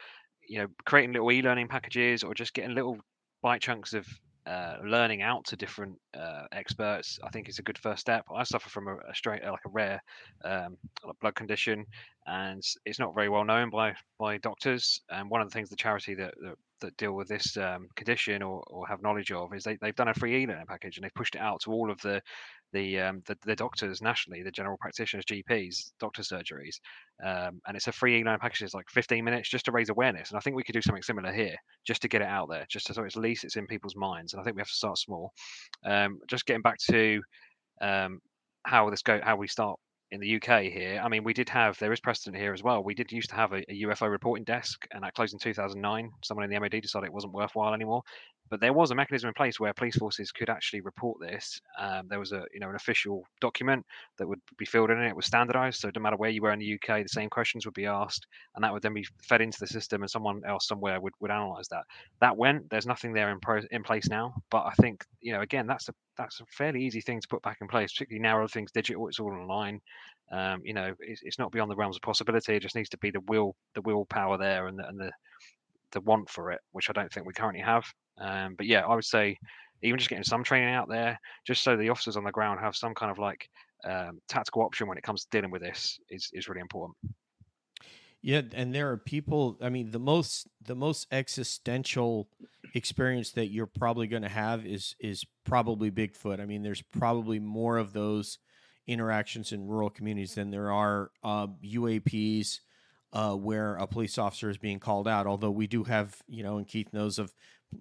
you know, creating little e-learning packages or just getting little bite chunks of uh, learning out to different uh, experts, I think is a good first step. I suffer from a, a straight, like a rare um, blood condition, and it's not very well known by by doctors. And one of the things the charity that that, that deal with this um, condition or, or have knowledge of is they, they've done a free e-learning package and they've pushed it out to all of the the um, the, the doctors nationally, the general practitioners, GPs, doctor surgeries, um, and it's a free e-learning package. It's like 15 minutes just to raise awareness, and I think we could do something similar here, just to get it out there, just so at least it's in people's minds. And I think we have to start small. Um, just getting back to um, how this go, how we start in the UK here. I mean, we did have there is precedent here as well. We did used to have a, a UFO reporting desk, and that closed in 2009. Someone in the MOD decided it wasn't worthwhile anymore. But there was a mechanism in place where police forces could actually report this. Um, there was a you know an official document that would be filled in. And it was standardized, so no matter where you were in the UK, the same questions would be asked, and that would then be fed into the system, and someone else somewhere would, would analyze that. That went. There's nothing there in pro, in place now, but I think you know again that's a that's a fairly easy thing to put back in place, particularly now everything's digital, it's all online. Um, you know, it's, it's not beyond the realms of possibility. It just needs to be the will, the willpower there, and the, and the the want for it, which I don't think we currently have. Um, but yeah, I would say even just getting some training out there, just so the officers on the ground have some kind of like um, tactical option when it comes to dealing with this, is is really important. Yeah, and there are people. I mean, the most the most existential experience that you're probably going to have is is probably Bigfoot. I mean, there's probably more of those interactions in rural communities than there are uh, UAPs uh, where a police officer is being called out. Although we do have, you know, and Keith knows of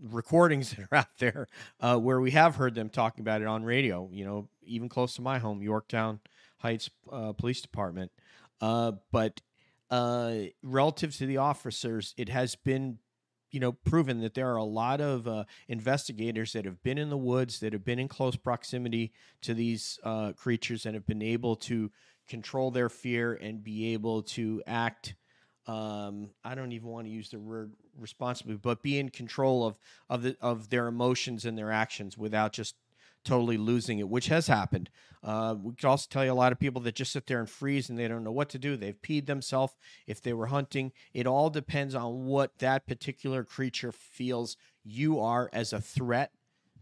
recordings <laughs> that are out there uh, where we have heard them talking about it on radio. You know, even close to my home, Yorktown Heights uh, Police Department. Uh, but uh, relative to the officers, it has been you know proven that there are a lot of uh, investigators that have been in the woods that have been in close proximity to these uh, creatures and have been able to control their fear and be able to act um, I don't even want to use the word responsibly, but be in control of of the of their emotions and their actions without just totally losing it, which has happened. Uh, we could also tell you a lot of people that just sit there and freeze and they don't know what to do. They've peed themselves if they were hunting. It all depends on what that particular creature feels you are as a threat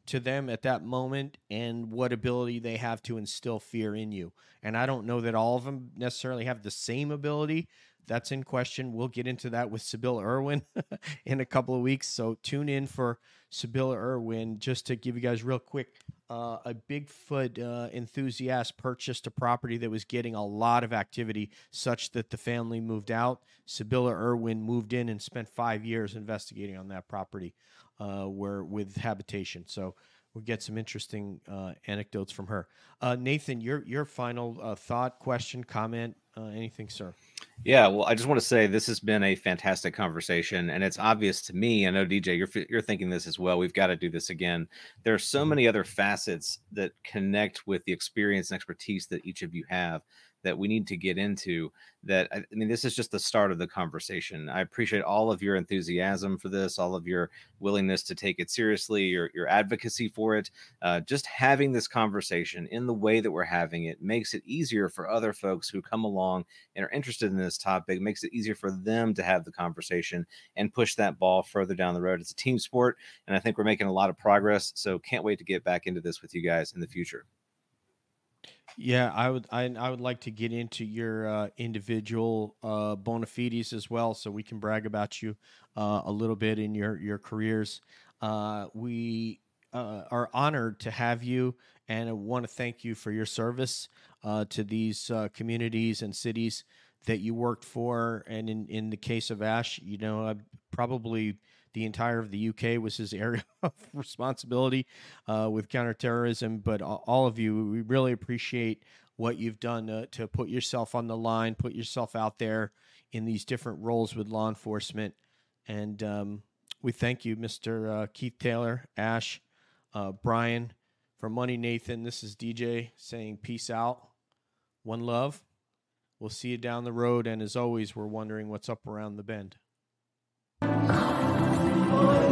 to them at that moment and what ability they have to instill fear in you. And I don't know that all of them necessarily have the same ability. That's in question. We'll get into that with Sybilla Irwin <laughs> in a couple of weeks. So tune in for Sybilla Irwin. Just to give you guys real quick, uh, a Bigfoot uh, enthusiast purchased a property that was getting a lot of activity, such that the family moved out. Sybilla Irwin moved in and spent five years investigating on that property, uh, where with habitation. So we'll get some interesting uh, anecdotes from her. Uh, Nathan, your your final uh, thought, question, comment, uh, anything, sir? Yeah, well, I just want to say this has been a fantastic conversation, and it's obvious to me. I know DJ, you're you're thinking this as well. We've got to do this again. There are so many other facets that connect with the experience and expertise that each of you have that we need to get into that I, mean this is just the start of the conversation. I appreciate all of your enthusiasm for this all of your willingness to take it seriously your, your advocacy for it. Uh, just having this conversation in the way that we're having it makes it easier for other folks who come along and are interested in this topic makes it easier for them to have the conversation and push that ball further down the road. It's a team sport and i think we're making a lot of progress so can't wait to get back into this with you guys in the future Yeah, I would. I, I would like to get into your uh, individual uh, bona fides as well, so we can brag about you uh, a little bit in your your careers. Uh, we uh, are honored to have you, and I want to thank you for your service uh, to these uh, communities and cities that you worked for. And in in the case of Ash, you know, I probably the entire of the UK was his <laughs> area of responsibility uh, with counterterrorism. But all of you, we really appreciate what you've done to, to put yourself on the line, put yourself out there in these different roles with law enforcement. And um, we thank you, Mr. Uh, Keith Taylor, Ash, uh, Brian, for Money Nathan. This is DJ saying peace out. One love. We'll see you down the road. And as always, we're wondering what's up around the bend. Oh.